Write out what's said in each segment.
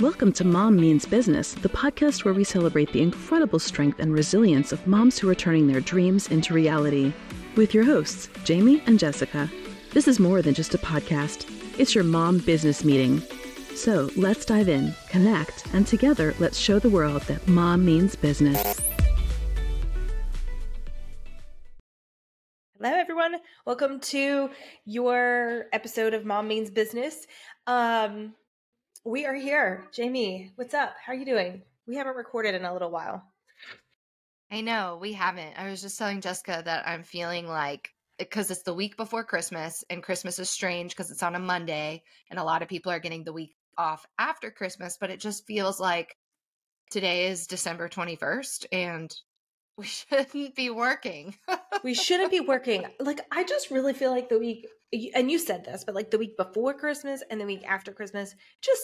Welcome to Mom Means Business, the podcast where we celebrate the incredible strength and resilience of moms who are turning their dreams into reality. With your hosts, Jamie and Jessica. This is more than just a podcast, it's your mom business meeting. So let's dive in, connect, and together let's show the world that mom means business. Hello, everyone. Welcome to your episode of Mom Means Business. Um, we are here. Jamie, what's up? How are you doing? We haven't recorded in a little while. I know we haven't. I was just telling Jessica that I'm feeling like eh, because it's the week before Christmas and Christmas is strange because it's on a Monday and a lot of people are getting the week off after Christmas, but it just feels like today is December 21st and we shouldn't be working. we shouldn't be working. Like, I just really feel like the week, and you said this, but like the week before Christmas and the week after Christmas, just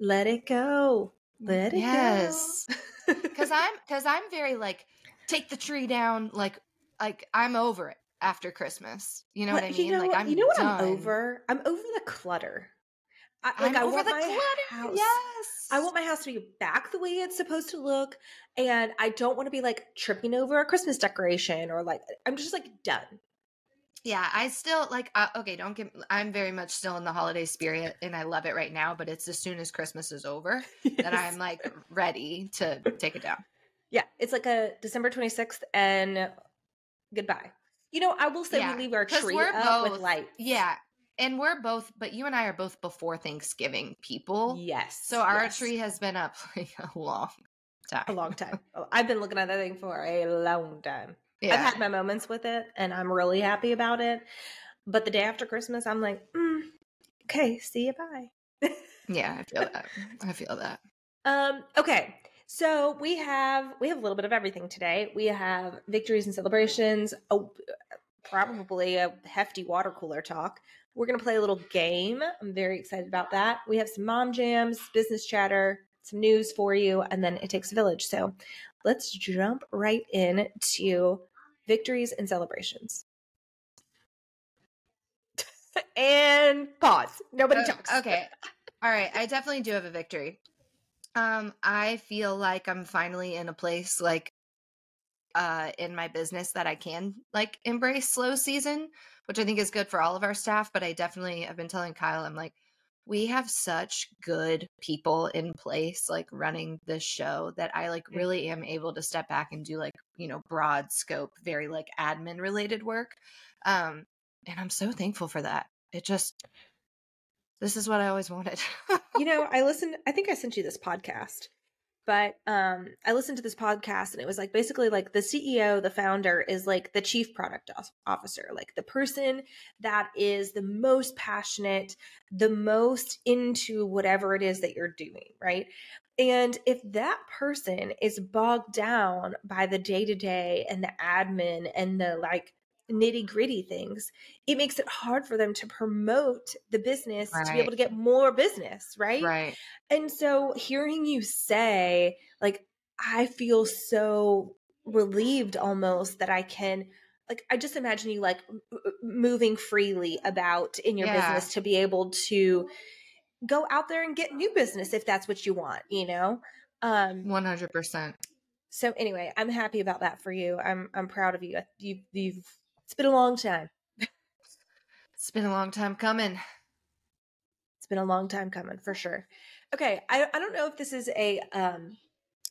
let it go. Mm, let it yes. go. Because I'm, because I'm very like, take the tree down. Like, like I'm over it after Christmas. You know what I mean? You know, like I'm you know what done. I'm over? I'm over the clutter. I, like, I'm I want my clutter. house. Yes. I want my house to be back the way it's supposed to look. And I don't want to be like tripping over a Christmas decoration or like, I'm just like done. Yeah, I still like, uh, okay, don't get, I'm very much still in the holiday spirit and I love it right now, but it's as soon as Christmas is over yes. that I'm like ready to take it down. Yeah, it's like a December 26th and goodbye. You know, I will say yeah, we leave our tree up both, with light. Yeah, and we're both, but you and I are both before Thanksgiving people. Yes. So our yes. tree has been up like a long time. A long time. Oh, I've been looking at that thing for a long time. Yeah. I've had my moments with it and I'm really happy about it. But the day after Christmas, I'm like, mm, okay, see you bye. yeah, I feel that. I feel that. Um, okay. So we have we have a little bit of everything today. We have victories and celebrations, a, probably a hefty water cooler talk. We're going to play a little game. I'm very excited about that. We have some mom jams, business chatter, some news for you, and then it takes a village. So let's jump right in to victories and celebrations. and pause. Nobody uh, talks. Okay. All right. I definitely do have a victory. Um, I feel like I'm finally in a place like uh in my business that I can like embrace slow season which I think is good for all of our staff. But I definitely have been telling Kyle, I'm like, we have such good people in place, like running this show, that I like really am able to step back and do like, you know, broad scope, very like admin related work. Um, and I'm so thankful for that. It just, this is what I always wanted. you know, I listened, I think I sent you this podcast but um i listened to this podcast and it was like basically like the ceo the founder is like the chief product officer like the person that is the most passionate the most into whatever it is that you're doing right and if that person is bogged down by the day to day and the admin and the like nitty gritty things, it makes it hard for them to promote the business right. to be able to get more business, right? Right. And so hearing you say, like, I feel so relieved almost that I can like I just imagine you like moving freely about in your yeah. business to be able to go out there and get new business if that's what you want, you know? Um 100%. So anyway, I'm happy about that for you. I'm I'm proud of you. You you've it's been a long time. it's been a long time coming. It's been a long time coming for sure. Okay, I I don't know if this is a um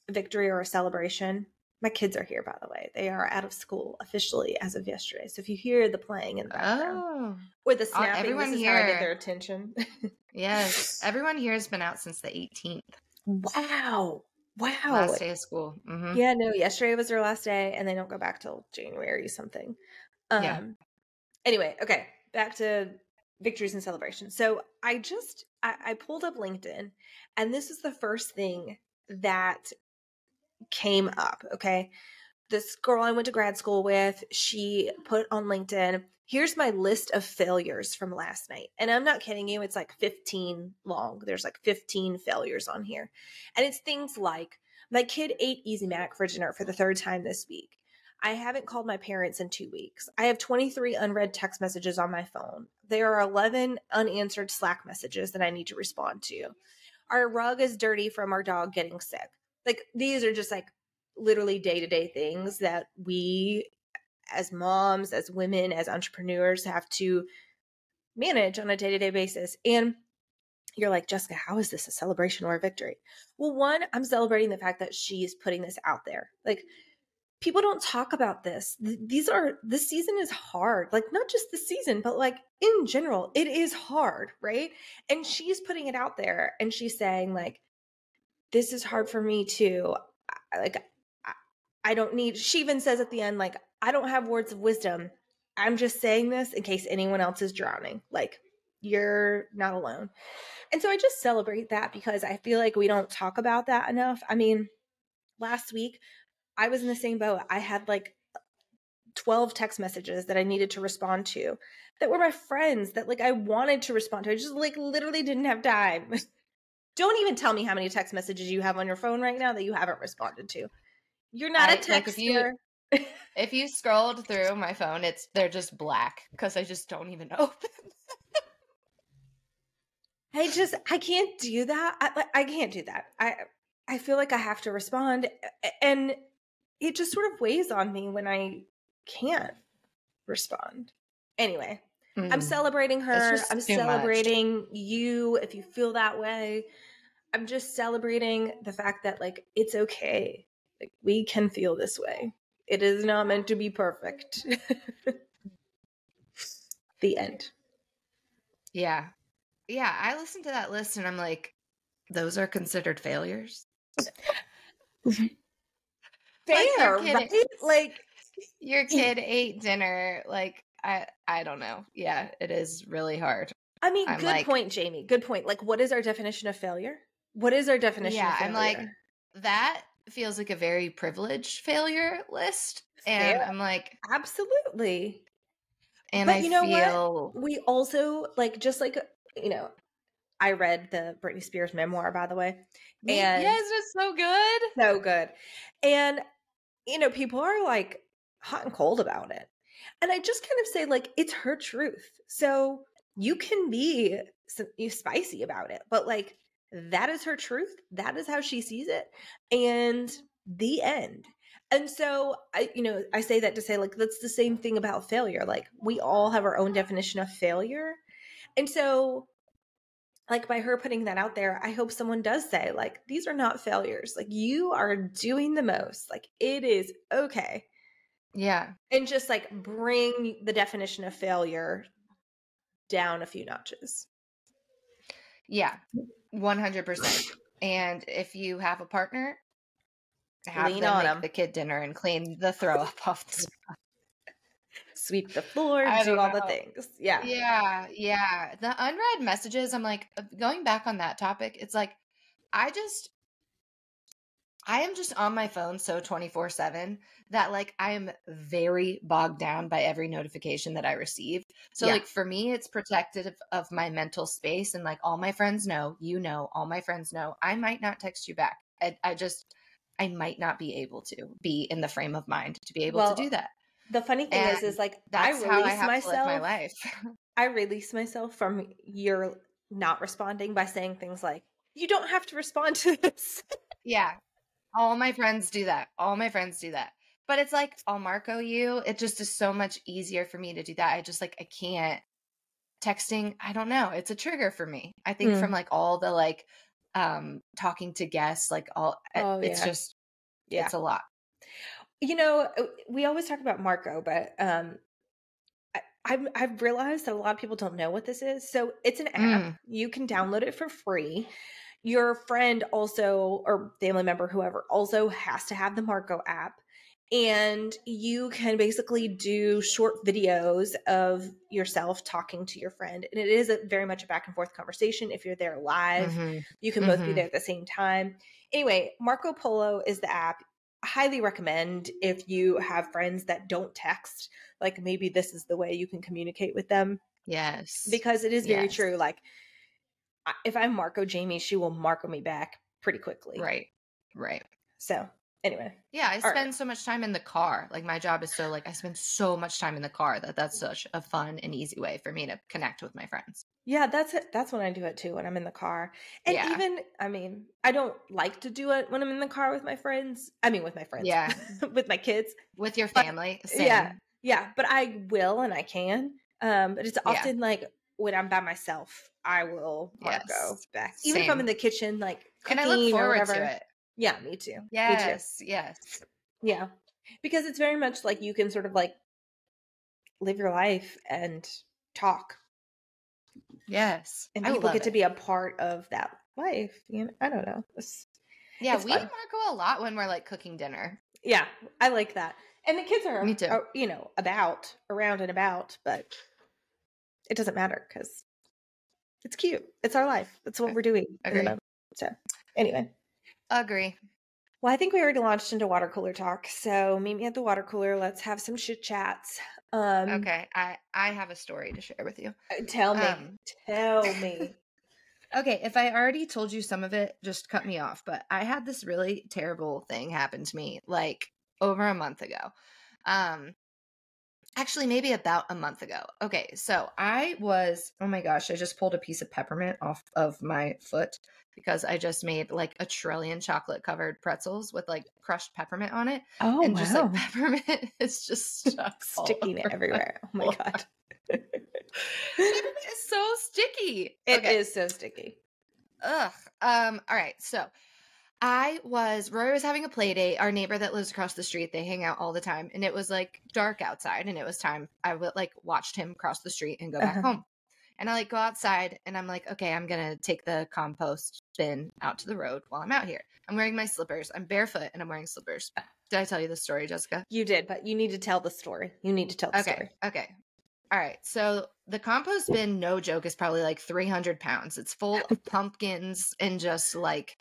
victory or a celebration. My kids are here, by the way. They are out of school officially as of yesterday. So if you hear the playing in the background oh. or the snapping, everyone this is here, how I get their attention. yes, everyone here has been out since the 18th. Wow. Wow. Last day of school. Mm-hmm. Yeah, no, yesterday was their last day and they don't go back till January something. Um, yeah. Anyway, okay, back to victories and celebrations. So I just I, I pulled up LinkedIn, and this is the first thing that came up. Okay, this girl I went to grad school with, she put on LinkedIn. Here's my list of failures from last night. And I'm not kidding you, it's like 15 long. There's like 15 failures on here. And it's things like my kid ate Easy Mac for dinner for the third time this week. I haven't called my parents in two weeks. I have 23 unread text messages on my phone. There are 11 unanswered Slack messages that I need to respond to. our rug is dirty from our dog getting sick. Like these are just like literally day to day things that we as moms, as women, as entrepreneurs have to manage on a day to day basis. And you're like, Jessica, how is this a celebration or a victory? Well, one, I'm celebrating the fact that she's putting this out there. Like, people don't talk about this. These are, this season is hard. Like, not just the season, but like in general, it is hard, right? And she's putting it out there and she's saying, like, this is hard for me too. Like, I don't need, she even says at the end, like, I don't have words of wisdom. I'm just saying this in case anyone else is drowning. Like, you're not alone. And so I just celebrate that because I feel like we don't talk about that enough. I mean, last week I was in the same boat. I had like 12 text messages that I needed to respond to that were my friends that like I wanted to respond to. I just like literally didn't have time. don't even tell me how many text messages you have on your phone right now that you haven't responded to. You're not I, a texter. Like you, if you scrolled through my phone, it's they're just black because I just don't even open. I just I can't do that. I I can't do that. I I feel like I have to respond and it just sort of weighs on me when I can't respond. Anyway, mm. I'm celebrating her. I'm celebrating much. you if you feel that way. I'm just celebrating the fact that like it's okay. Like we can feel this way. It is not meant to be perfect. the end. Yeah. Yeah, I listened to that list and I'm like, those are considered failures. Fair, like right? Like your kid ate dinner. Like I, I don't know. Yeah, it is really hard. I mean, I'm good like, point, Jamie. Good point. Like, what is our definition of failure? What is our definition? Yeah, I'm like that feels like a very privileged failure list, and. I'm like, absolutely. And but I you know feel what? we also like just like you know, I read the Britney Spears memoir, by the way. And yes, it's so good. So good. And, you know, people are like hot and cold about it. And I just kind of say, like, it's her truth. So you can be you spicy about it, but like, that is her truth. That is how she sees it. And the end. And so I, you know, I say that to say, like, that's the same thing about failure. Like, we all have our own definition of failure. And so like by her putting that out there, I hope someone does say, like, these are not failures. Like, you are doing the most. Like, it is okay. Yeah. And just like bring the definition of failure down a few notches. Yeah, 100%. and if you have a partner, have Lean them make them. the kid dinner and clean the throw up off the sweep the floor, do all know. the things. Yeah. Yeah. Yeah. The unread messages, I'm like, uh, going back on that topic, it's like, I just, I am just on my phone so 24 7 that like I am very bogged down by every notification that I receive. So, yeah. like, for me, it's protective of my mental space. And like, all my friends know, you know, all my friends know, I might not text you back. I, I just, I might not be able to be in the frame of mind to be able well, to do that the funny thing and is, is like I release I myself. my life. I release myself from your not responding by saying things like, "You don't have to respond to this." yeah, all my friends do that. All my friends do that. But it's like I'll Marco you. It just is so much easier for me to do that. I just like I can't texting. I don't know. It's a trigger for me. I think mm. from like all the like um talking to guests, like all eh, oh, it's yeah. just yeah. it's a lot you know, uh, we always talk about Marco, but um, I've, I've realized that a lot of people don't know what this is. So it's an app. Mm. You can download it for free. Your friend also, or family member, whoever, also has to have the Marco app. And you can basically do short videos of yourself talking to your friend. And it is a, very much a back and forth conversation. If you're there live, mm-hmm. you can mm-hmm. both be mm-hmm. there at the same time. Anyway, Marco Polo is the app highly recommend if you have friends that don't text like maybe this is the way you can communicate with them yes because it is very yes. true like if i'm marco jamie she will marco me back pretty quickly right right so anyway yeah i spend right. so much time in the car like my job is so like i spend so much time in the car that that's such a fun and easy way for me to connect with my friends Yeah, that's it. That's when I do it too when I'm in the car. And Yeah. even I mean, I don't like to do it when I'm in the car with my friends. I mean with my friends. Yeah. with my kids. With your But- family. Same. Yeah. Yeah, but I will and I can. Um, but it's Yeah. often like when I'm by myself, I will want to go back. Even if I'm in the kitchen, like And I cooking look or whatever. to it. Yeah, me too. Me too. Yes. Yes. Yeah. Because it's very much like you can sort of like live your life and talk. Yes. And I people get to be a part of that life. You know, I don't know. It's, Yeah, it's we fun. Marco a lot when we're like cooking dinner. yeah, I like that. And the kids are, Me too. are, you know, about, around and about, but it doesn't matter because it's cute. It's our life. It's what we're doing. in Agree. So, anyway. Agree. Well, I think we already launched into water cooler talk. So meet me at the water cooler. Let's have some chit chats. Um, Okay. I I have a story to share with you. uh, Tell me. Um, tell me. Okay, if I already told you some of it, just cut me off. But I had this really terrible thing happen to me like over a month ago. Um actually maybe about a month ago. Okay, so I was oh my gosh, I just pulled a piece of peppermint off of my foot because I just made like a trillion chocolate covered pretzels with like crushed peppermint on it. Oh, and just like peppermint is just stuck Sticking it everywhere. Oh my. God. Peppermint is so sticky. It is Okay. so sticky. Ugh. Um. All right. So, I was Rory was having a play date. Our neighbor that lives across the street, they hang out all the time, and it was like dark outside, and it was time. I would like watched him cross the street and go back Uh-huh. home, and I like go outside, and I'm like, okay, I'm gonna take the compost bin out to the road while I'm out here. I'm wearing my slippers. I'm barefoot, and I'm wearing slippers. Did I tell you the story, Jessica? You did, but you need to tell the story. You need to tell the Okay. story. Okay. All right. So the compost bin, no joke, is probably like 300 pounds. It's full of pumpkins and just like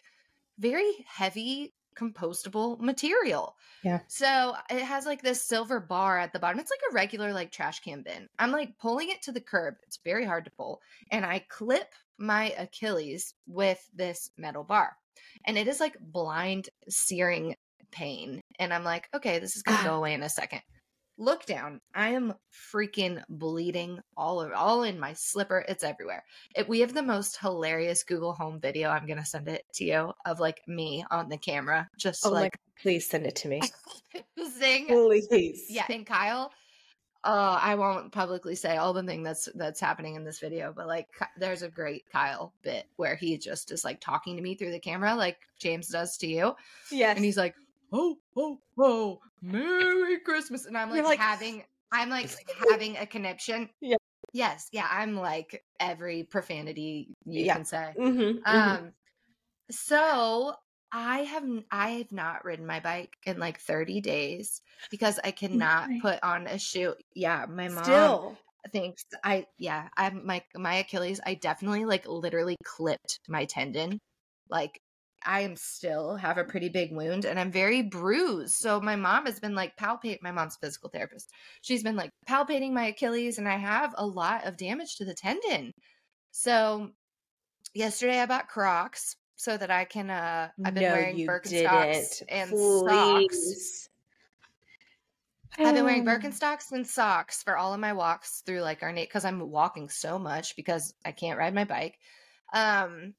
very heavy compostable material. Yeah. So it has like this silver bar at the bottom. It's like a regular like trash can bin. I'm like pulling it to the curb. It's very hard to pull. And I clip my Achilles with this metal bar. And it is like blind searing pain. And I'm like, okay, this is gonna Ah. go away in a second. Look down. I am freaking bleeding all over, all in my slipper. It's everywhere. It, we have the most hilarious Google Home video. I'm gonna send it to you of like me on the camera, just Oh like. Please send it to me. losing. Please. Yeah, and Kyle. Uh, I won't publicly say all the thing that's that's happening in this video, but like, there's a great Kyle bit where he just is like talking to me through the camera, like James does to you, Yes. and he's like, "Oh, oh, oh, Merry Christmas," and I'm like, like- having, I'm like having a conniption. Yeah. Yes. Yeah. I'm like every profanity you Yeah. can say. Mhm, mhm. Um, so I have I have not ridden my bike in like 30 days because I cannot my- put on a shoe. Yeah, my mom Still. thinks I yeah, I'm my my Achilles, I definitely like literally clipped my tendon. Like I am still have a pretty big wound and I'm very bruised. So my mom has been like palpate my mom's physical therapist. She's been like palpating my Achilles and I have a lot of damage to the tendon. So yesterday I bought Crocs so that I can uh I've been No, wearing Birkenstocks and socks. Please. I've been wearing. Birkenstocks and socks for all of my walks through like our Nate because I'm walking so much because I can't ride my bike. Um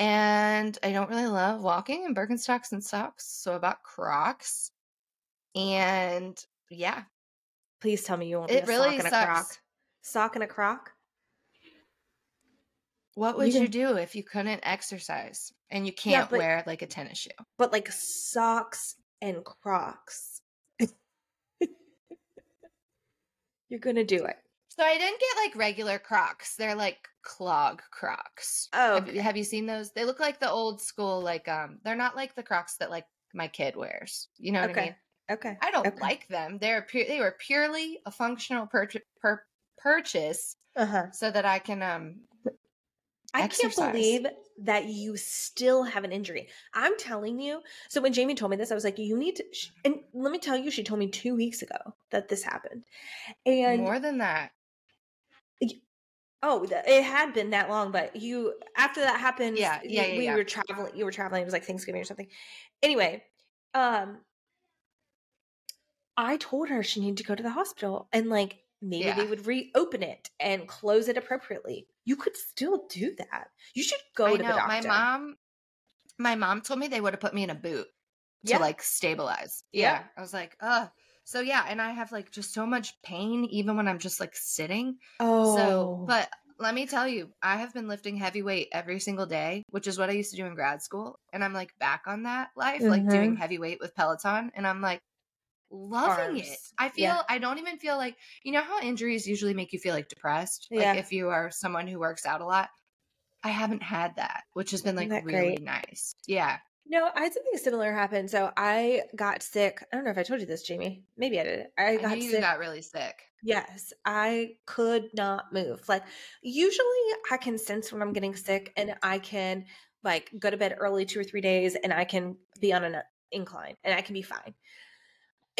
and I don't really love walking in Birkenstocks and socks, so I bought Crocs. And yeah, Please tell me you won't it really sock and a croc. Sock and a croc? What would You you do if you couldn't exercise and you can't but- wear like a tennis shoe? But like socks and crocs. You're gonna do it. So I didn't get like regular Crocs. They're like clog Crocs. Oh, Have, you- have you seen those? They look like the old school, like um, they're not like the Crocs that like my kid wears. You know what I mean? Okay. I don't okay. like them. They're pu- they were purely a functional purch- pur- purchase Uh-huh. so that I can um. I Exercise. can't believe that you still have an injury. I'm telling you. So when Jamie told me this, I was like, "You need to." sh- And let me tell you, she told me two weeks ago that this happened. And more than that. Oh, it had been that long, but you after that happened, Yeah, yeah, yeah, we yeah. were traveling. You were traveling. It was like Thanksgiving or something. Anyway, um, I told her she needed to go to the hospital, and like maybe Yeah. they would reopen it and close it appropriately. You could still do that. You should go I to know the doctor. my mom. My mom told me they would have put me in a boot to like stabilize. Yeah. I was like, ugh. So yeah, and I have like just so much pain even when I'm just like sitting. Oh, So, but let me tell you, I have been lifting heavy weight every single day, which is what I used to do in grad school. And I'm like back on that life, like doing Mhm. heavy weight with Peloton. And I'm like loving it. I feel, Yeah. I don't even feel like, you know how injuries usually make you feel like depressed? Yeah. Like if you are someone who works out a lot. I haven't had that, which has been like really great? nice. Yeah. No, I had something similar happen. So I got sick. I don't know if I told you this, Jamie. Maybe I did. I I, got you sick. got really sick. Yes, I could not move. Like usually I can sense when I'm getting sick and I can like go to bed early 2 or 3 days and I can be on an uh, incline and I can be fine.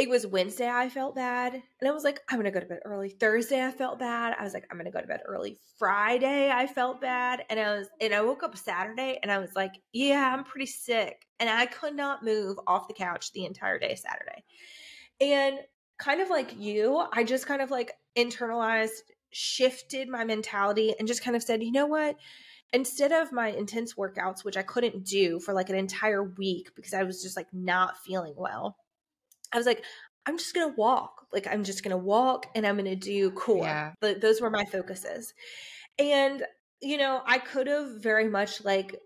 It was Wednesday I felt bad and I was like I'm going to go to bed early. Thursday I felt bad. I was like I'm going to go to bed early. Friday I felt bad and I was and I woke up Saturday and I was like yeah, I'm pretty sick and I could not move off the couch the entire day Saturday. And kind of like you, I just kind of like internalized, shifted my mentality, and just kind of said, you know what? Instead of my intense workouts, which I couldn't do for like an entire week because I was just like not feeling well, I was like, I'm just gonna walk. Like I'm just gonna walk and I'm gonna do core. Yeah. But those were my focuses. And you know, I could have very much like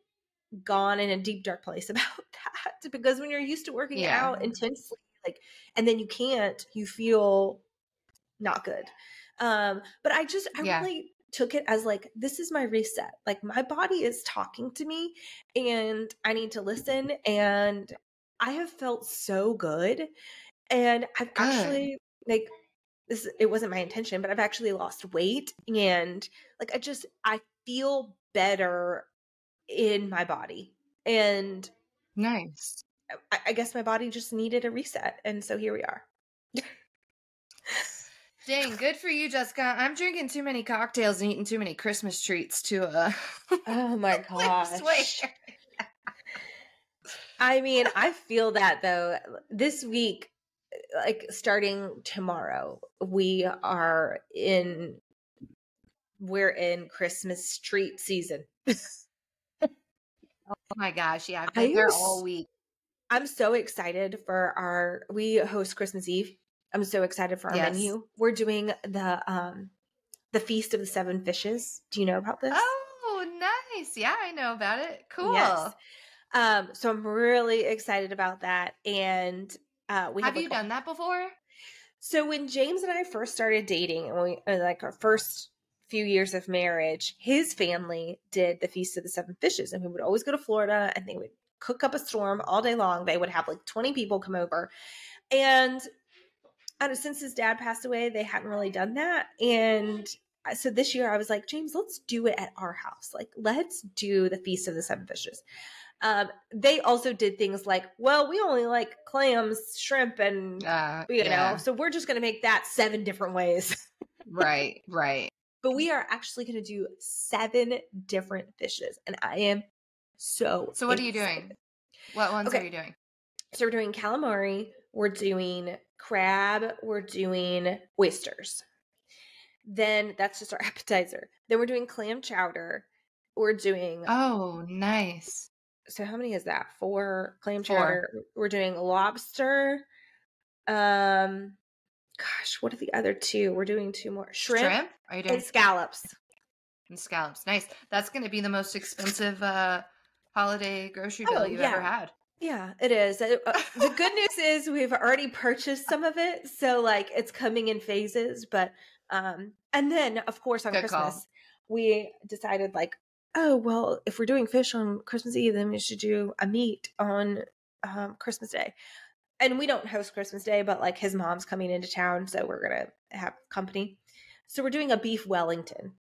gone in a deep dark place about that because when you're used to working Yeah. out intensely like and then you can't you feel not good um but i just i Yeah. really took it as like this is my reset like my body is talking to me and i need to listen and i have felt so good and i've actually like this it wasn't my intention but i've actually lost weight and like i just i feel better in my body and Nice. I, I guess my body just needed a reset, and so here we are. Dang, good for you, Jessica. I'm drinking too many cocktails and eating too many Christmas treats to uh Oh my gosh. I mean, I feel that though. This week, like starting tomorrow, we are in we're in Christmas street season. Oh my gosh, yeah, I've been there all week. I'm so excited for our we host Christmas Eve. I'm so excited for our Yes. menu. We're doing the um the Feast of the Seven Fishes. Do you know about this? Oh, nice. Yeah, I know about it. Cool. Yes. Um, so I'm really excited about that. And uh, we have, Have you done that before? So when James and I first started dating, and we uh, like our first few years of marriage, his family did the Feast of the Seven Fishes, and we would always go to Florida, and they would cook up a storm all day long. They would have like 20 people come over, and don't- since his dad passed away, they hadn't really done that, and so this year I was like, James, let's do it at our house. Like, let's do the Feast of the Seven Fishes. Um, they also did things like, well, we only like clams, shrimp, and Uh, you yeah. know, so we're just going to make that seven different ways. right, right. but we are actually going to do seven different fishes, and I am so. So what are you doing? What ones Okay. are you doing? So we're doing calamari, we're doing crab, we're doing oysters. Then that's just our appetizer. Then we're doing clam chowder. We're doing Oh, nice. So how many is that? Four clam Four. chowder. We're doing lobster. Um gosh, what are the other two? We're doing two more. Shrimp, Are you doing and scallops. and scallops? Nice. That's going to be the most expensive uh holiday grocery bill Oh, you've yeah. ever had. Yeah, it is. Uh, the good news is we've already purchased some of it, so like it's coming in phases. But um, and then of course on Good call. Christmas we decided like, oh well, if we're doing fish on Christmas Eve, then we should do a meat on um, Christmas Day. And we don't host Christmas Day, but like his mom's coming into town, so we're gonna have company. So we're doing a beef Wellington,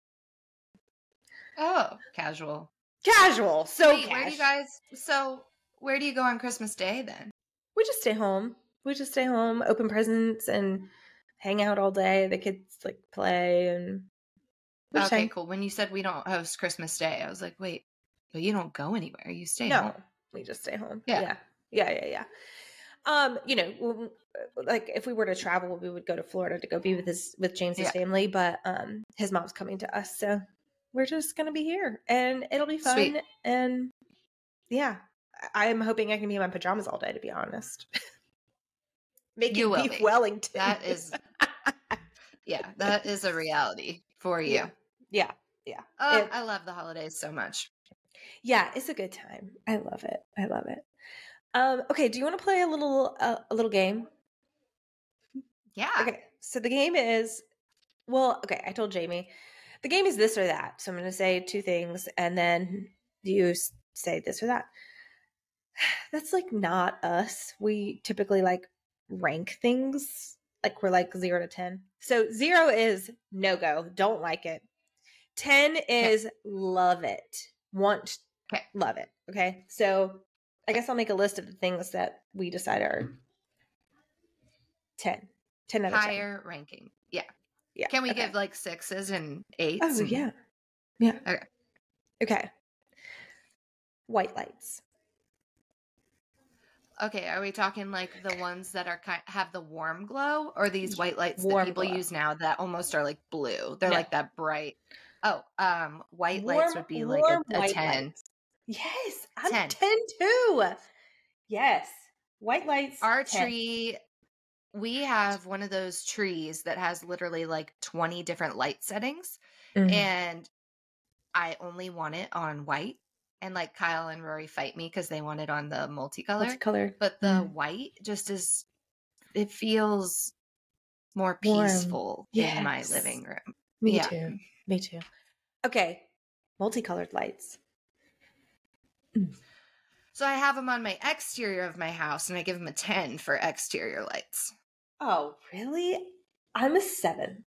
Oh, casual. casual. So Wait, where do you guys so where do you go on Christmas Day then? we just stay home. We just stay home, open presents, and hang out all day. The kids like play and. Okay, cool. When you said we don't host Christmas Day, I was like, wait, but you don't go anywhere. You stay No, home. we just stay home. Yeah. yeah, yeah, yeah, yeah. Um, you know, like if we were to travel, we would go to Florida to go be with his with James's Yeah. family, but um his mom's coming to us, so we're just gonna be here and it'll be fun Sweet. and yeah. I- I'm hoping I can be in my pajamas all day to be honest. Make You will beef be. Wellington. That is, yeah, that is a reality for you. Yeah. Yeah. Yeah. Oh, It- I love the holidays so much. Yeah, it's a good time. I love it. I love it. Um, okay, do you want to play a little uh, a little game? Yeah. Okay, so the game is well, okay, I told Jamie the game is this or that. So I'm going to say two things and then you say this or that. That's like not us. We typically like rank things like we're like 0 to 10. So 0 is no go, don't like it. 10 is love it. Want Okay. love it. Okay? So I guess I'll make a list of the things that we decide are mm-hmm. 10. 10 out of 10. Higher ranking. Yeah. Yeah. Can we okay. give like sixes and eights? Oh and- yeah, yeah. Okay. Okay. White lights. Okay, are we talking like the ones that are kind have the warm glow, or these white lights Warm that people glow. use now that almost are like blue? They're No. like that bright. Oh, um, white lights would be like a, a ten. lights. Yes, I'm 10. 10 too. Yes, white lights. Our 10. tree, we have one of those trees that has literally like twenty different light settings, Mhm. and I only want it on white. And like Kyle and Rory fight me because they want it on the multicolor. multicolored. but the Mm. white just is it feels more Warm. peaceful in my living room Me yeah. too. Me too. Okay, multicolored lights. so i have them on my exterior of my house and i give them a 10 for exterior lights Oh, really? I'm a seven.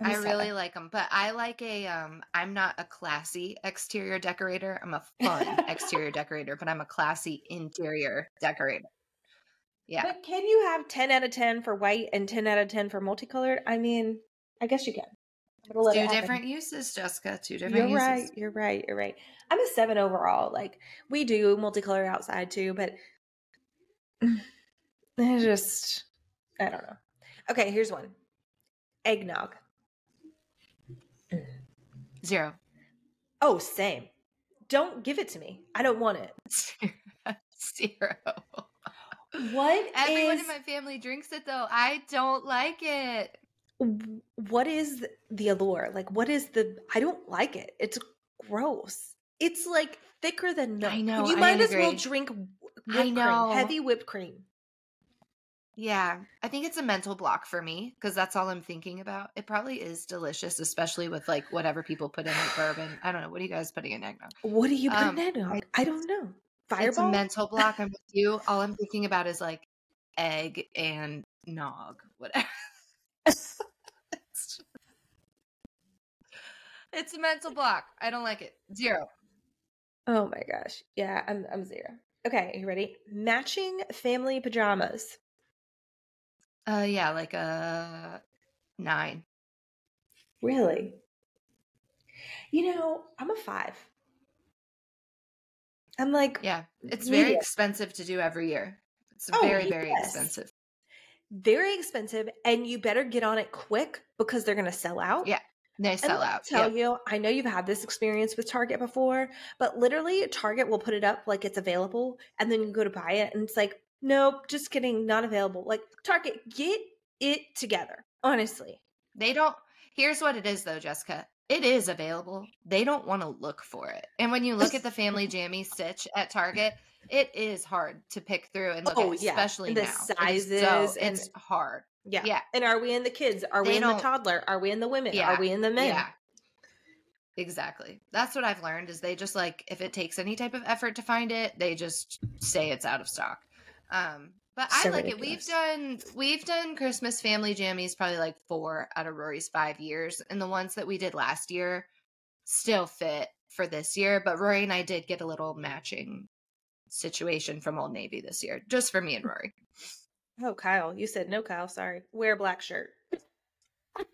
I'm a i really seven. like them but i like a um i'm not a classy exterior decorator i'm a fun exterior decorator but i'm a classy interior decorator yeah But can you have 10 out of 10 for white and 10 out of 10 for multicolored? I mean, I guess you can. Let two different uses jessica two different You're uses right. You're right. You're right. I'm a seven overall. Like we do multicolor outside too, but I just I don't know. Okay, here's one. Eggnog. zero Oh, same. Don't give it to me. I don't want it. zero What Everyone is- in my family drinks it though. I don't like it. What is the allure? Like what is the I don't like it. It's gross. It's like thicker than milk. I know, You I might as well drink I cream, know. heavy whipped cream. Yeah, I think it's a mental block for me because that's all I'm thinking about. It probably is delicious, especially with like whatever people put in like bourbon. I don't know. What are you guys putting in eggnog? What do you put Um, in eggnog? I don't know. Fireball? It's a mental block. I'm with you. All I'm thinking about is like egg and nog, whatever. it's, just- it's a mental block. I don't like it. Zero. Oh my gosh. Yeah, I'm I'm zero. Okay, you ready? Matching family pajamas. Uh, yeah, like a nine. Really? You know, I'm a five. I'm like Yeah, it's very expensive to do every year. It's Oh, very, very yes. expensive. very expensive, and you better get on it quick because they're gonna sell out. Yeah, They sell out. Tell Yeah. you, I know you've had this experience with Target before, but literally, Target will put it up like it's available, and then you go to buy it, and it's like, nope, just kidding, not available. Like Target, get it together. Honestly, They don't. Here's what it is, though, Jessica. It is available. They don't want to look for it. And when you look at the Family Jammy Stitch at Target, it is hard to pick through and look Oh, at, yeah. especially And the now. Sizes so, and- it's hard. Yeah, Yeah. And are we in the kids? Are we in the toddler? Are we in the women? Yeah. Are we in the men? Yeah. Exactly. That's what I've learned is they just like if it takes any type of effort to find it, they just say it's out of stock. Um but I So like it. We've done we've done Christmas family jammies probably like 4 out of Rory's 5 years and the ones that we did last year still fit for this year, but Rory and I did get a little matching situation from Old Navy this year just for me and Rory. Oh, Kyle, you said no, Kyle. Sorry. Wear a black shirt.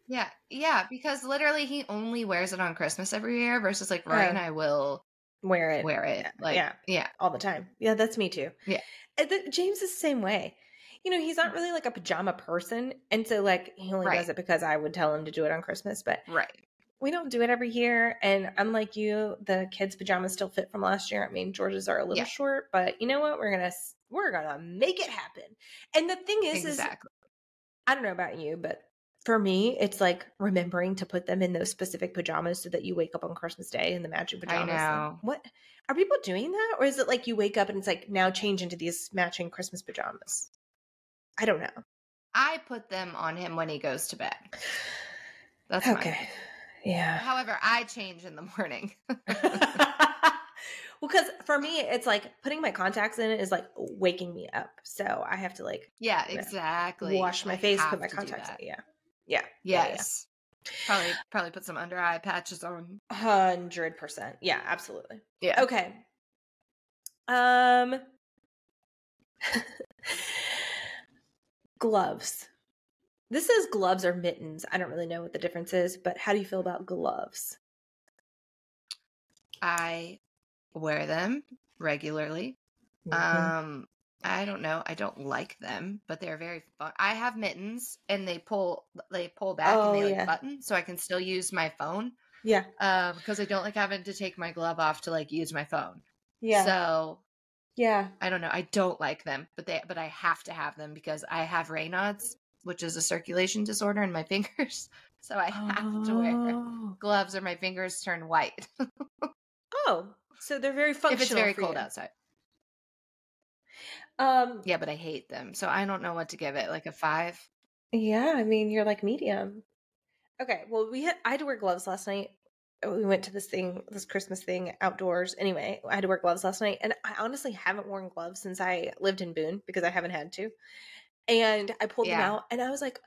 Yeah, yeah, because literally he only wears it on Christmas every year versus like Rory Oh. and I will wear it. wear it. Yeah, Like yeah. yeah. all the time. Yeah, that's me too. Yeah. And the, James is the same way. You know, he's not mm. really like a pajama person. And so, like, he only Right. does it because I would tell him to do it on Christmas. But Right. We don't do it every year. And unlike you, the kids' pajamas still fit from last year. I mean, George's are a little Yeah. short, but you know what? We're gonna we're gonna make it happen. And the thing is, is. I don't know about you, but for me, it's like remembering to put them in those specific pajamas so that you wake up on Christmas Day in the matching I pajamas. Like, know. what are people doing that, or is it like you wake up and it's like now change into these matching Christmas pajamas? I don't know. I put them on him when he goes to bed. That's okay. Yeah. However, I change in the morning. well, because for me, it's like putting my contacts in is like waking me up. So I have to like yeah, Yeah. exactly. wash my I face, put my contacts in. Yeah. Yeah. Yeah, yeah. Yes. Probably probably put some under eye patches on. Hundred percent. Yeah, absolutely. Yeah. Okay. Um gloves. This is gloves or mittens. I don't really know what the difference is, but how do you feel about gloves? I wear them regularly. Mm-hmm. Um I don't know. I don't like them, but they're very fun. I have mittens and they pull they pull back Oh, and they like yeah. button so I can still use my phone. yeah. Um because I don't like having to take my glove off to like use my phone. Yeah. So yeah. I don't know. I don't like them, but they but I have to have them because I have Raynaud's, which is a circulation disorder in my fingers. So I have to wear Oh. gloves or my fingers turn white Oh, so they're very functional. if it's very cold you. outside. Um Yeah, but I hate them. So I don't know what to give it. Like a 5. Yeah, I mean, you're like medium. Okay, well, we had I had to wear gloves last night. Uh, We went to this thing, this Christmas thing outdoors. Anyway, I had to wear gloves last night, and I honestly haven't worn gloves since I lived in Boone because I haven't had to. And I pulled them out, and I was like,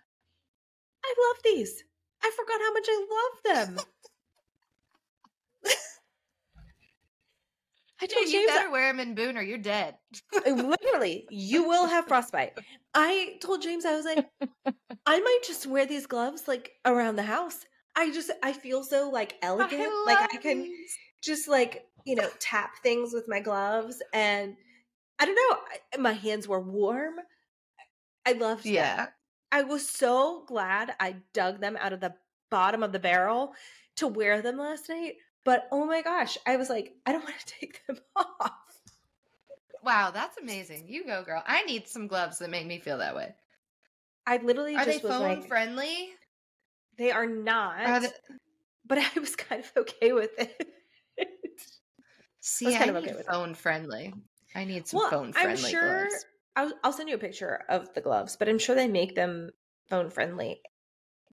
I love these. I forgot how much I love them. I Yeah, told you James, better wear them in Boone or you're dead. literally, you will have frostbite. I told James, I was like, I might just wear these gloves like around the house. I just, I feel so like elegant. like I can these. just like, you know, tap things with my gloves. And I don't know, my hands were warm. I loved them. Yeah. I was so glad I dug them out of the bottom of the barrel to wear them last night. But oh my gosh, I was like, I don't want to take them off. Wow, that's amazing. You go, girl. I need some gloves that make me feel that way. I literally Are they phone like, friendly? they are not. Are they- but I was kind of okay with it. See, was I, kind of need okay with it. phone friendly. I need some well, phone I'm friendly sure gloves. I'll, I'll send you a picture of the gloves, but I'm sure they make them phone friendly.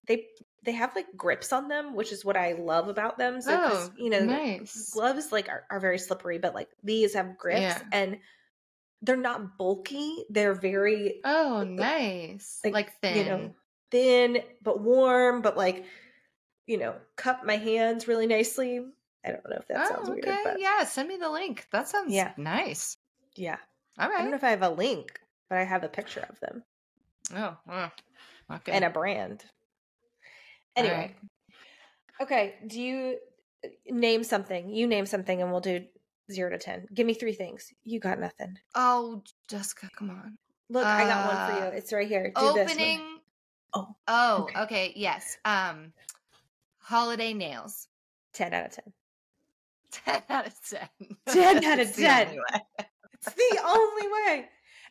They they have like grips on them, which is what I love about them. So Oh, you know, nice. gloves like are, are very slippery, but like these have grips Yeah. and they're not bulky. They're very Oh, nice. like, Like, thin. you know, thin but warm, but like you know, cup my hands really nicely. I don't know if that oh, sounds okay. weird, but Yeah, send me the link. That sounds Yeah. nice. yeah. All I don't know if I have a link, but I have a picture of them Oh, okay. and a brand. Anyway, right. okay. Do you uh, name something? You name something, and we'll do zero to ten. Give me three things. You got nothing. Oh, Jessica, come on. Look, I got one for Uh, you. It's right here. Do this Opening. Oh, Oh, okay. okay. Yes. Um, holiday nails. ten out of ten. 10 out of 10. 10 out of 10. only way. It's the only way.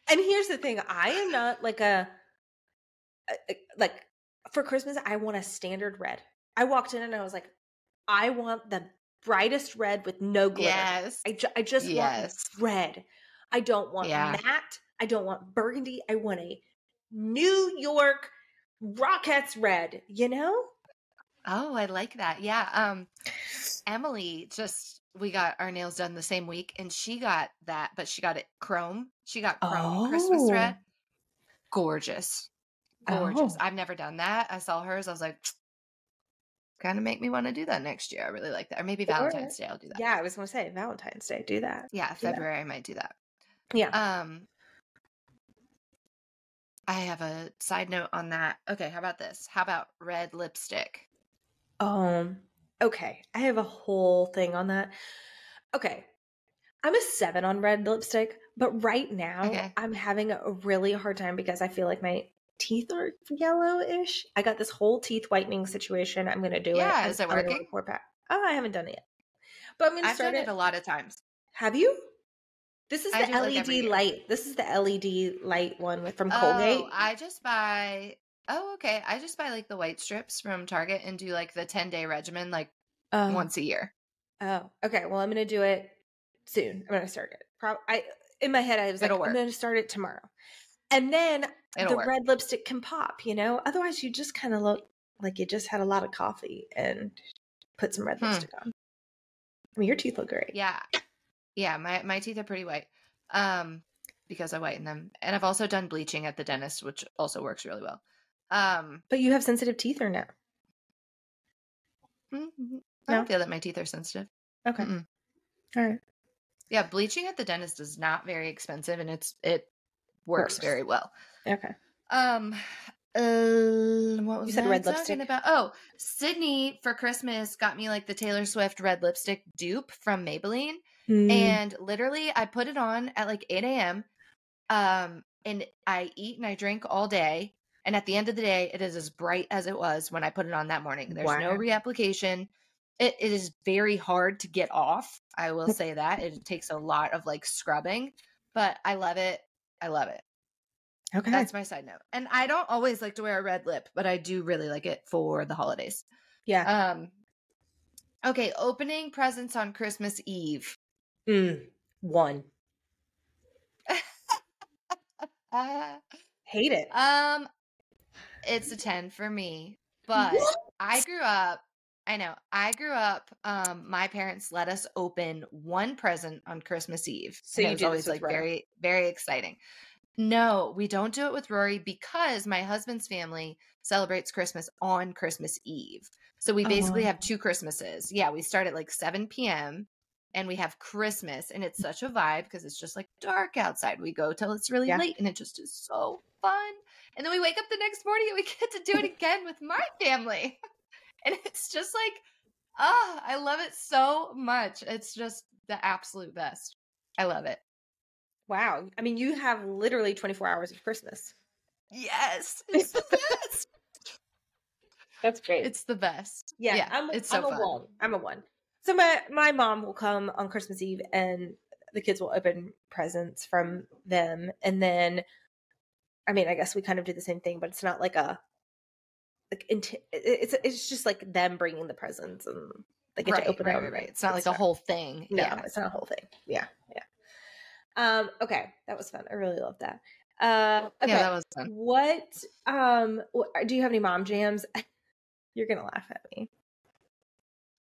And here's the thing: I am not like a, a- like for Christmas. I want a standard red. I walked in and I was like, I want the brightest red with no glitter. Yes. I, ju- I just Yes. want red. I don't want Yeah. matte. I don't want burgundy. I want a New York Rockettes red. You know? Oh, I like that. Yeah. Um Emily just we got our nails done the same week and she got that, but she got it chrome. She got chrome Christmas Oh. red. Gorgeous. Gorgeous. Oh. I've never done that. I saw hers. I was like kind of make me want to do that next year. I really like that. Or maybe. Valentine's Day I'll do that. Yeah, I was going to say Valentine's Day. Do that. Yeah, Do that. February I might do that. Yeah. Um I have a side note on that. Okay, how about this? How about red lipstick? Um. Okay, I have a whole thing on that. okay. I'm a seven on red lipstick, but right now Okay. I'm having a really hard time because I feel like my teeth are yellowish. I got this whole teeth whitening situation. I'm gonna do it. Yeah, is it starting working? Four pack. Oh, I haven't done it yet, but I'm gonna I've start done it. it a lot of times. Have you? This is I the do it, like, every LED year. light. This is the LED light one with from oh, Colgate. Oh, I just buy. Oh, okay. I just buy like the white strips from Target and do like the 10 day regimen like Oh. once a year. Oh, okay. Well, I'm gonna do it soon. I'm gonna start it. Pro- I in my head I was like, It'll I'm gonna start it tomorrow, and then It'll the work. red lipstick can pop. You know, otherwise you just kind of look like you just had a lot of coffee and put some red Hmm. lipstick on. I mean, your teeth look great. Yeah. Yeah, my my teeth are pretty white. Um because I whiten them. And I've also done bleaching at the dentist, which also works really well. Um But you have sensitive teeth or no? mm, I No? don't feel that my teeth are sensitive. Okay. Mm-mm. All right. Yeah, bleaching at the dentist is not very expensive and it's it works Works. very well. Okay. Um uh, what was You said red talking lipstick? about? Oh, Sydney for Christmas got me like the Taylor Swift red lipstick dupe from Maybelline. Mm. and literally i put it on at like 8 a.m um and i eat and i drink all day and at the end of the day it is as bright as it was when i put it on that morning there's no Wow. reapplication it, it is very hard to get off i will say that it takes a lot of like scrubbing but i love it i love it okay. that's my side note and i don't always like to wear a red lip but i do really like it for the holidays yeah. um okay opening presents on christmas eve Mm. One. uh, Hate it. Um, it's a 10 for me, but What? I grew up, I know, I grew up, um, my parents let us open one present on Christmas Eve. So and you it was always like Rory? very, very exciting. No, we don't do it with Rory because my husband's family celebrates Christmas on Christmas Eve. So we Oh, basically wow. have two Christmases. Yeah, we start at like 7 p.m. and we have Christmas, and it's such a vibe because it's just like dark outside. We go till it's really Yeah. late, and it just is so fun. And then we wake up the next morning and we get to do it again with my family. And it's just like, ah, I love it so much. It's just the absolute best. I love it. Wow. I mean, you have literally 24 hours of Christmas. Yes, it's the best. That's great. it's the best. Yeah, I'm, it's so I'm a fun. one. I'm a one. So my my mom will come on Christmas Eve, and the kids will open presents from them, and then, I mean, I guess we kind of do the same thing, but it's not like a like it's it's just like them bringing the presents and they get Right, to open right, them. right, right. It's not like a whole thing. No, Yeah. it's not a whole thing. Yeah, yeah. Um. Okay, that was fun. I really love that. Uh. Okay. Yeah, that was fun. What um do you have any mom jams? You're gonna laugh at me.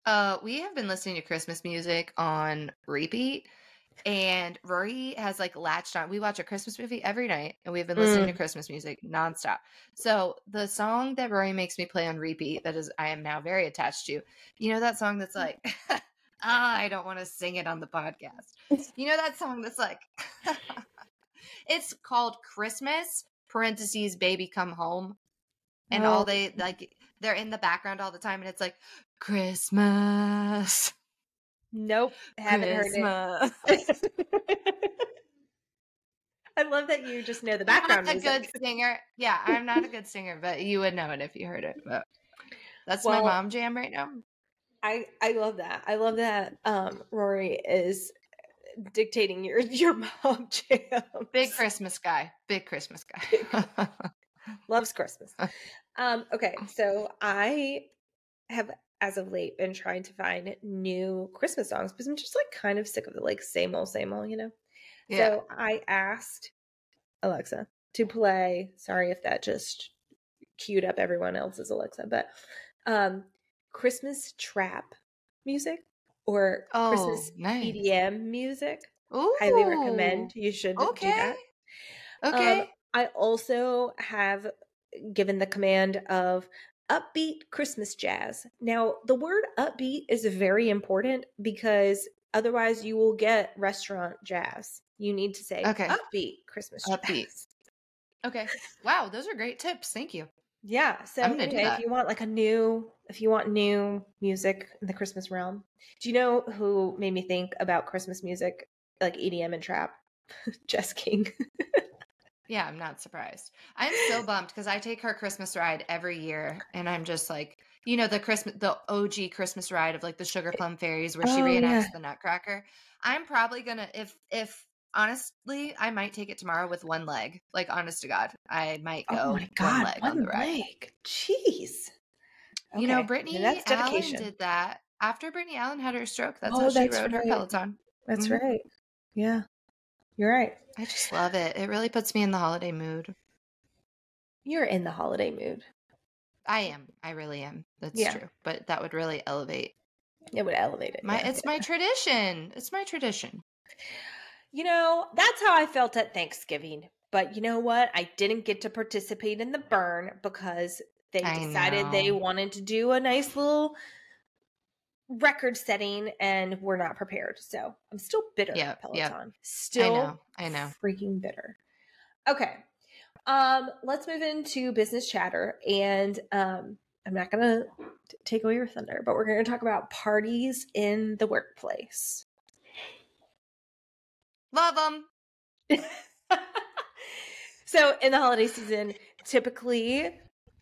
Uh, we have been listening to Christmas music on repeat, and Rory has like latched on. We watch a Christmas movie every night, and we've been listening to Christmas music nonstop. So the song that Rory makes me play on repeat, that is, I am now very attached to. You know that song that's like, ah, I don't want to sing it on the podcast. You know that song that's like, it's called Christmas parentheses Baby Come Home, and all Oh. they like they're in the background all the time, and it's like Christmas. Nope, haven't heard it. I love that you just know the I'm background not a music. good singer. Yeah, I'm not a good singer, but you would know it if you heard it. But that's my mom jam right now. I I love that. I love that. Um, Rory is dictating your your mom jam. Big Christmas guy. Big Christmas guy. loves Christmas. Um, okay, so I have as of late been trying to find new Christmas songs because I'm just like kind of sick of the like same old, same old, you know. yeah. So I asked Alexa to play. Sorry if that just queued up everyone else's Alexa, but um Christmas trap music or oh, Christmas nice. EDM music. Ooh. Highly recommend. You should do that. Okay. Um, I also have given the command of upbeat Christmas jazz. Now, the word upbeat is very important because otherwise you will get restaurant jazz. You need to say Okay. upbeat Christmas Upbeat. jazz. okay. Wow, those are great tips. Thank you. Yeah. So do anyway, if you want like a new if you want new music in the Christmas realm, do you know who made me think about Christmas music like EDM and trap? Jess King. yeah, I'm not surprised. I'm so bummed because I take her Christmas ride every year, and I'm just like, you know, the Christmas, the OG Christmas ride of like the Sugar Plum Fairies, where she Oh, reenacts yeah. the Nutcracker. I'm probably gonna, if if honestly, I might take it tomorrow with one leg. Like, honest to God, I might go oh my god, one leg on the ride. leg. Jeez. You know, Brittany Allen did that after Brittany Allen had her stroke. That's Oh, how she that's rode her right. Peloton. That's Mhm. right. Yeah. You're right. I just love it. It really puts me in the holiday mood. You're in the holiday mood. I am. I really am. That's Yeah. true. But that would really elevate It would elevate it. my. yeah. It's my tradition. It's my tradition. You know, that's how I felt at Thanksgiving. But you know what? I didn't get to participate in the burn because they decided they wanted to do a nice little record setting and we're not prepared. So I'm still bitter Yep, at yep. Peloton. Still I know. I know. freaking bitter. Okay. Um, let's move into business chatter. And um, I'm not gonna t- take away your thunder, but we're gonna talk about parties in the workplace. Love them. so in the holiday season, typically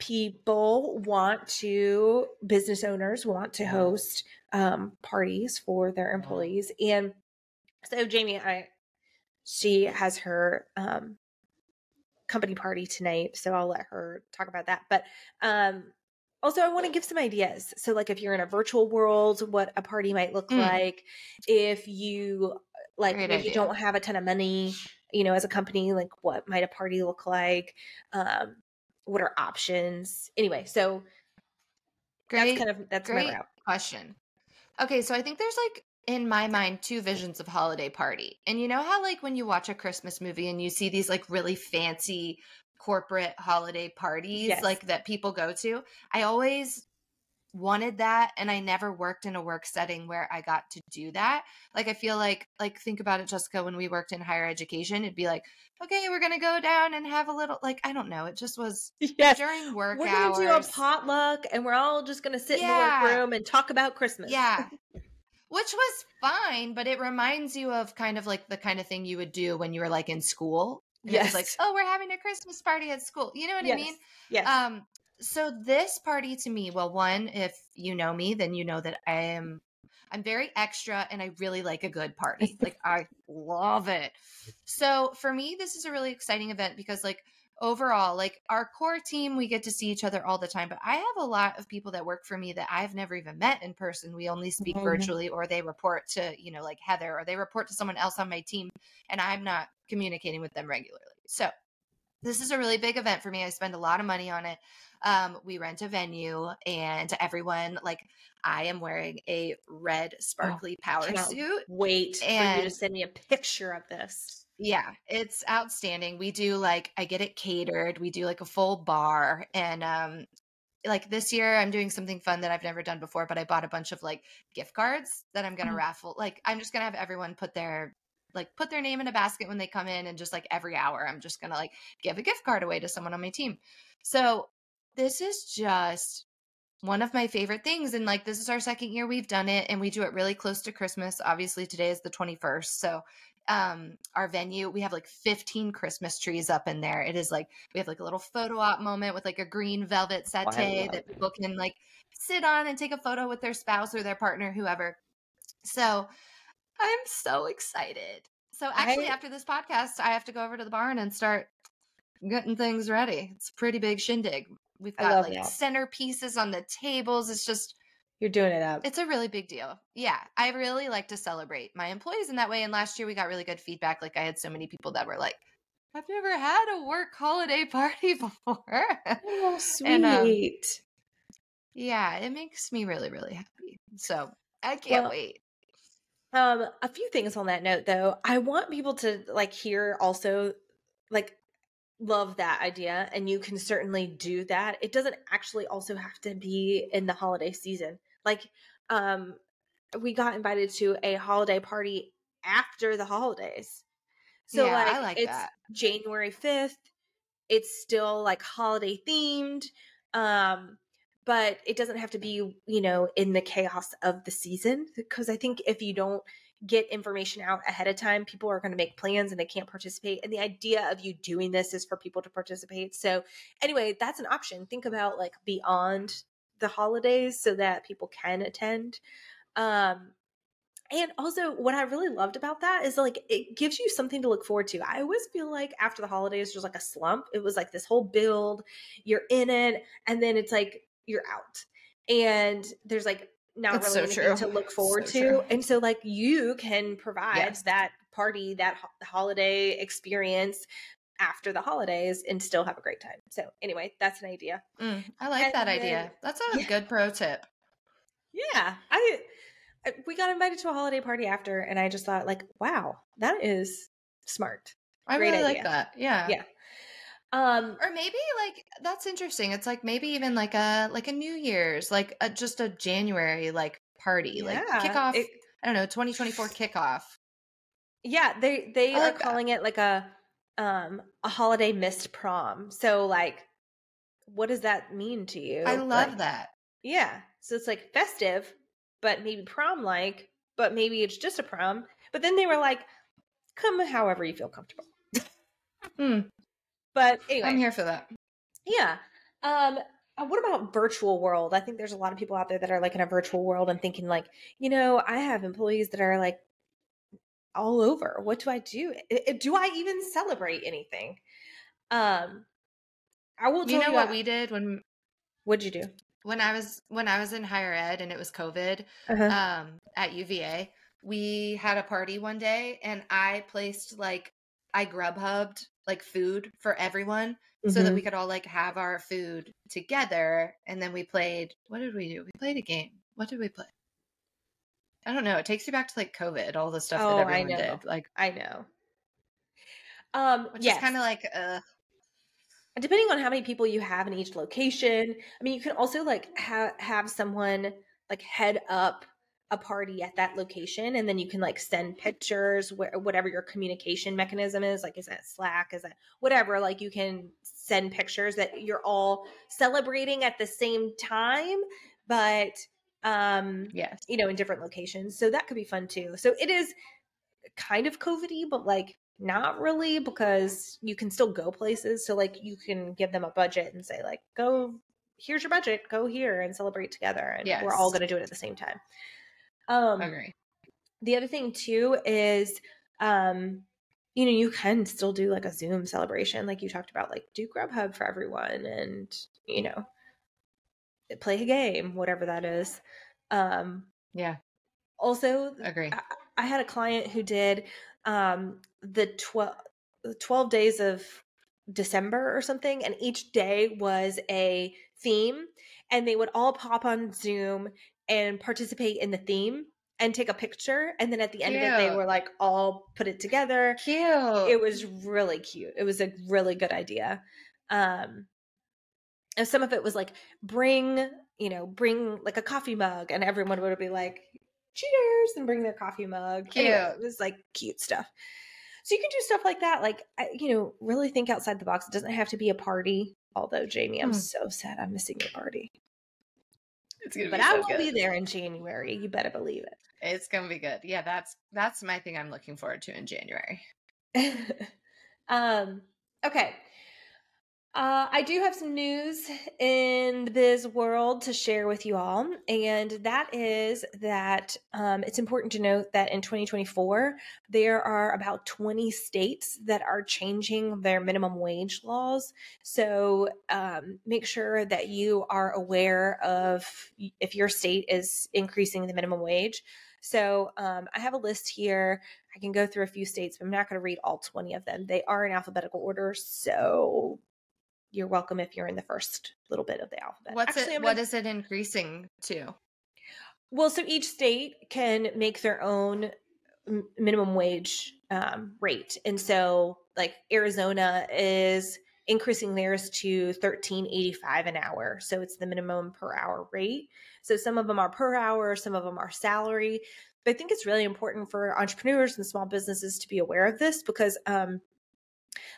people want to business owners want to host um, parties for their employees. And so jamie i she has her um, company party tonight so i'll let her talk about that. But um also i want to give some ideas. So like if you're in a virtual world what a party might look Mm. like. If you like Great maybe idea. don't have a ton of money you know as a company like what might a party look like? Um what are options anyway so Great. that's kind of that's great my route question. Okay, so I think there's like in my mind two visions of holiday party. And you know how like when you watch a Christmas movie and you see these like really fancy corporate holiday parties Yes. like that people go to? I always wanted that and I never worked in a work setting where I got to do that. Like I feel like like think about it Jessica when we worked in higher education it'd be like okay we're going to go down and have a little like I don't know it just was yes during work we're hours gonna do a potluck and we're all just gonna sit in the Yeah. workroom and talk about christmas Yeah. Which was fine, but it reminds you of kind of like the kind of thing you would do when you were like in school. And It was like, oh, we're having a Christmas party at school. You know what I mean? yes Um, so this party to me, well, one, if you know me, then you know that I am I'm very extra and I really like a good party. like I love it. So for me, this is a really exciting event because like overall, like our core team, we get to see each other all the time. But I have a lot of people that work for me that I've never even met in person. We only speak Mhm. virtually or they report to, you know, like Heather or they report to someone else on my team and I'm not communicating with them regularly. So this is a really big event for me. I spend a lot of money on it. Um, we rent a venue and everyone like I am wearing a red sparkly power suit. wait for you to and- send me a picture of this Yeah, it's outstanding. We do like I get it catered. We do like a full bar and um like this year I'm doing something fun that I've never done before, but I bought a bunch of like gift cards that I'm going to Oh. raffle. Like I'm just going to have everyone put their like put their name in a basket when they come in and just like every hour I'm just going to like give a gift card away to someone on my team. So this is just one of my favorite things and like this is our second year we've done it and we do it really close to Christmas. Obviously today is the 21st. So um our venue we have like 15 christmas trees up in there it is like we have like a little photo op moment with like a green velvet Oh, settee love that people can like sit on and take a photo with their spouse or their partner whoever so i'm so excited so actually I- after this podcast i have to go over to the barn and start getting things ready it's a pretty big shindig we've got like that. centerpieces on the tables it's just you're doing it up it's a really big deal. Yeah. I really like to celebrate my employees in that way. And last year we got really good feedback. Like I had so many people that were like, I've never had a work holiday party before. oh sweet And, um, yeah, it makes me really, really happy. So I can't Well, wait. Um, a few things on that note though. I want people to like hear also like love that idea and you can certainly do that. It doesn't actually also have to be in the holiday season. Like um we got invited to a holiday party after the holidays. So Yeah, I like, like it's that. January 5th. It's still like holiday themed. Um but it doesn't have to be, you know, in the chaos of the season. Because I think if you don't get information out ahead of time, people are going to make plans and they can't participate. And the idea of you doing this is for people to participate. So, anyway, that's an option. Think about like beyond the holidays so that people can attend. Um, and also, what I really loved about that is like it gives you something to look forward to. I always feel like after the holidays, there's like a slump. It was like this whole build, you're in it, and then it's like you're out. And there's like not That's really so anything true. to look forward So to. true. And so, like, you can provide that party, that ho- holiday experience after the holidays and still have a great time. So, anyway, that's an idea. Mm, I like And that then- idea. That's a Yeah. good pro tip. Yeah. I, I we got invited to a holiday party after, and I just thought, like, wow, that is smart. I Great really idea. like that. Yeah. Yeah. Um, Or maybe like that's interesting. It's like maybe even like a like a New Year's, like a, just a January like party, like kickoff. it- I don't know, 2024 kickoff. Yeah, they they I are like that. calling it like a um a holiday missed prom. So like what does that mean to you? I love Like, that. Yeah. So it's like festive, but maybe prom like, but maybe it's just a prom. But then they were like, come however you feel comfortable. Hmm, But anyway, I'm here for that. yeah. Um uh, what about virtual world? I think there's a lot of people out there that are like in a virtual world and thinking like, you know, I have employees that are like all over. What do I do? Do I even celebrate anything? Um I will tell You you, know what I- we did when what'd you do? when I was when I was in higher ed and it was COVID Uh-huh. um at UVA, we had a party one day and I placed like I Grubhubbed like food for everyone so that we could all like have our food together and then we played what did we do? We played a game. What did we play? I don't know. It takes you back to like COVID, all the stuff Oh, that I everyone know. did. Like I know. Um which yes. is kind of like uh depending on how many people you have in each location i mean you can also like ha- have someone like head up a party at that location and then you can like send pictures wh- whatever your communication mechanism is like is that slack is that whatever like you can send pictures that you're all celebrating at the same time but um yes. you know in different locations. So that could be fun too. So it is kind of covid but like not really because you can still go places. So like you can give them a budget and say like go here's your budget. Go here and celebrate together and we're all going to do it at the same time um Agree. the other thing too is um you know you can still do like a zoom celebration like you talked about like do grubhub for everyone and you know play a game whatever that is um Yeah. also Agree. I, I had a client who did um the 12 the 12 days of December or something and each day was a theme and they would all pop on Zoom and participate in the theme and take a picture and then at the end of it they were like all put it together. Cute. it was really cute. It was a really good idea. Um and some of it was like bring you know bring like a coffee mug and everyone would be like cheers and bring their coffee mug. Anyway, Cute. it was like cute stuff. So you can do stuff like that like I- you know really think outside the box. It doesn't have to be a party although jamie i'm Hmm. so sad i'm missing your party it's gonna but be I will good. be there in january you better believe it. It's gonna be good. Yeah, that's that's my thing I'm looking forward to in January. um okay Uh, I do have some news in the biz world to share with you all, and that is that um, it's important to note that in 2024, there are about 20 states that are changing their minimum wage laws. So um, make sure that you are aware of if your state is increasing the minimum wage. So um, I have a list here. I can go through a few states, but I'm not going to read all 20 of them. They are in alphabetical order, so you're welcome if you're in the first little bit of the alphabet. What's Actually, it? I'm What gonna- is it increasing to? Well, so each state can make their own m- minimum wage um, rate, and so like Arizona is increasing theirs to thirteen eighty five an hour. So it's the minimum per hour rate. So some of them are per hour, some of them are salary. But I think it's really important for entrepreneurs and small businesses to be aware of this because um,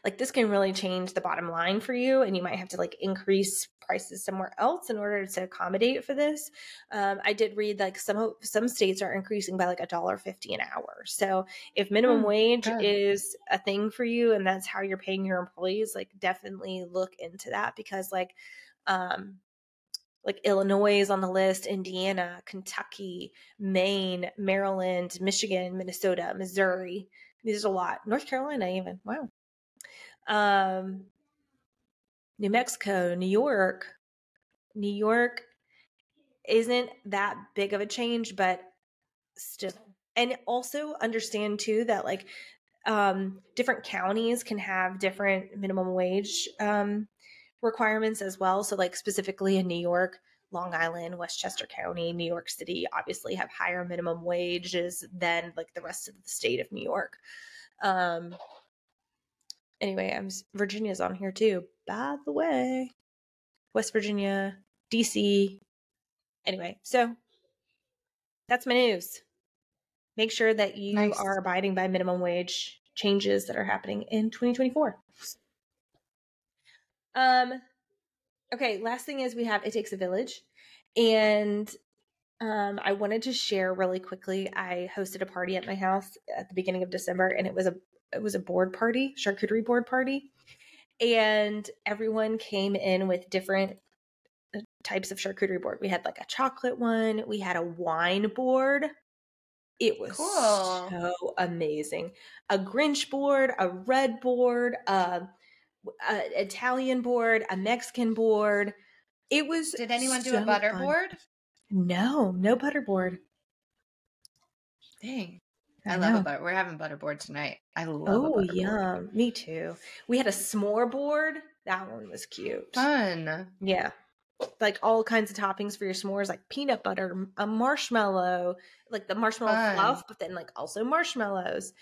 like this can really change the bottom line for you and you might have to like increase prices somewhere else in order to accommodate for this um, i did read like some some states are increasing by like a dollar 50 an hour so if minimum mm, wage good. is a thing for you and that's how you're paying your employees like definitely look into that because like um like Illinois is on the list, Indiana, Kentucky, Maine, Maryland, Michigan, Minnesota, Missouri. These are a lot. North Carolina, even. Wow um, New Mexico, New York. New York isn't that big of a change, but still. And also understand too that like um, different counties can have different minimum wage um, requirements as well. So, like specifically in New York, Long Island, Westchester County, New York City obviously have higher minimum wages than like the rest of the state of New York. Um, anyway, I'm Virginia's on here too. By the way, West Virginia, DC. Anyway, so that's my news. Make sure that you nice. are abiding by minimum wage changes that are happening in 2024. Um okay, last thing is we have It Takes a Village. And um, I wanted to share really quickly. I hosted a party at my house at the beginning of December, and it was a it was a board party, charcuterie board party, and everyone came in with different uh, types of charcuterie board. We had like a chocolate one, we had a wine board. It was cool. so amazing. A Grinch board, a red board, a, a Italian board, a Mexican board. It was. Did anyone so do a butter fun. board? No, no butter board. Dang. I, I love a butter. We're having butterboard tonight. I love. Oh, yeah, me too. We had a s'more board. That one was cute. Fun. Yeah, like all kinds of toppings for your s'mores, like peanut butter, a marshmallow, like the marshmallow Fun. fluff, but then like also marshmallows.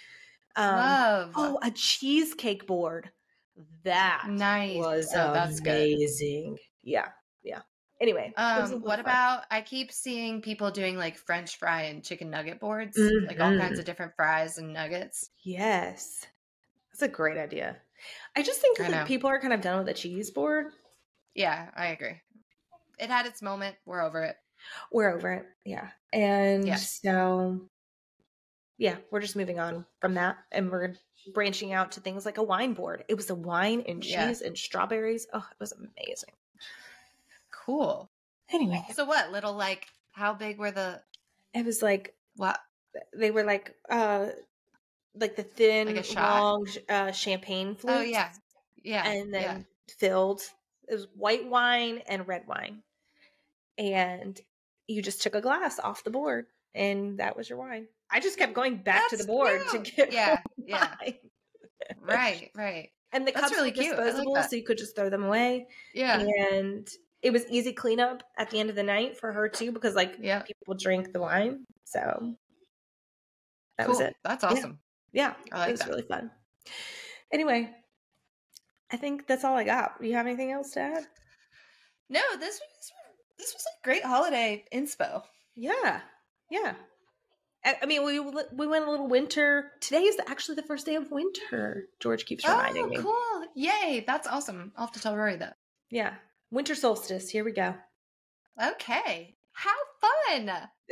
Um, love. Oh, a cheesecake board. That nice. was oh, that's amazing. Yeah. Anyway, um, what fun. about? I keep seeing people doing like French fry and chicken nugget boards, mm-hmm. like all kinds of mm-hmm. different fries and nuggets. Yes, that's a great idea. I just think that people are kind of done with the cheese board. Yeah, I agree. It had its moment. We're over it. We're over it. Yeah, and yeah. so yeah, we're just moving on from that, and we're branching out to things like a wine board. It was a wine and cheese yeah. and strawberries. Oh, it was amazing. Cool. Anyway. So what? Little like how big were the It was like what they were like uh like the thin like long uh champagne flutes. Oh yeah. Yeah. And then yeah. filled it was white wine and red wine. And you just took a glass off the board and that was your wine. I just kept going back That's to the board cute. to get yeah, yeah. right, right. And the That's cups really were disposable, like so you could just throw them away. Yeah. And it was easy cleanup at the end of the night for her too because like yeah. people drink the wine. So that cool. was it. That's awesome. Yeah, yeah like it was that. really fun. Anyway, I think that's all I got. Do you have anything else to add? No, this was this was a great holiday inspo. Yeah, yeah. I, mean, we we went a little winter. Today is actually the first day of winter. George keeps oh, reminding oh, me. Cool! Yay! That's awesome. I'll have to tell Rory that. Yeah, Winter solstice. Here we go. Okay. How fun.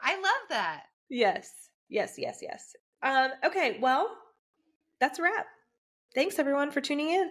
I love that. Yes. Yes, yes, yes. Um, okay, well, that's a wrap. Thanks everyone for tuning in.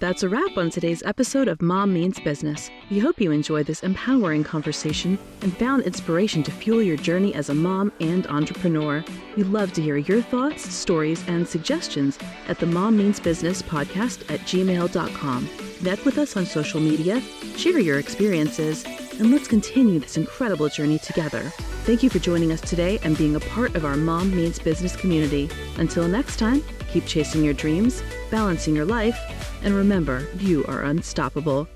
That's a wrap on today's episode of Mom Means Business. We hope you enjoyed this empowering conversation and found inspiration to fuel your journey as a mom and entrepreneur. We'd love to hear your thoughts, stories, and suggestions at the Mom Means Business podcast at gmail.com. Connect with us on social media, share your experiences, and let's continue this incredible journey together. Thank you for joining us today and being a part of our Mom Means Business community. Until next time, keep chasing your dreams, balancing your life, and remember, you are unstoppable.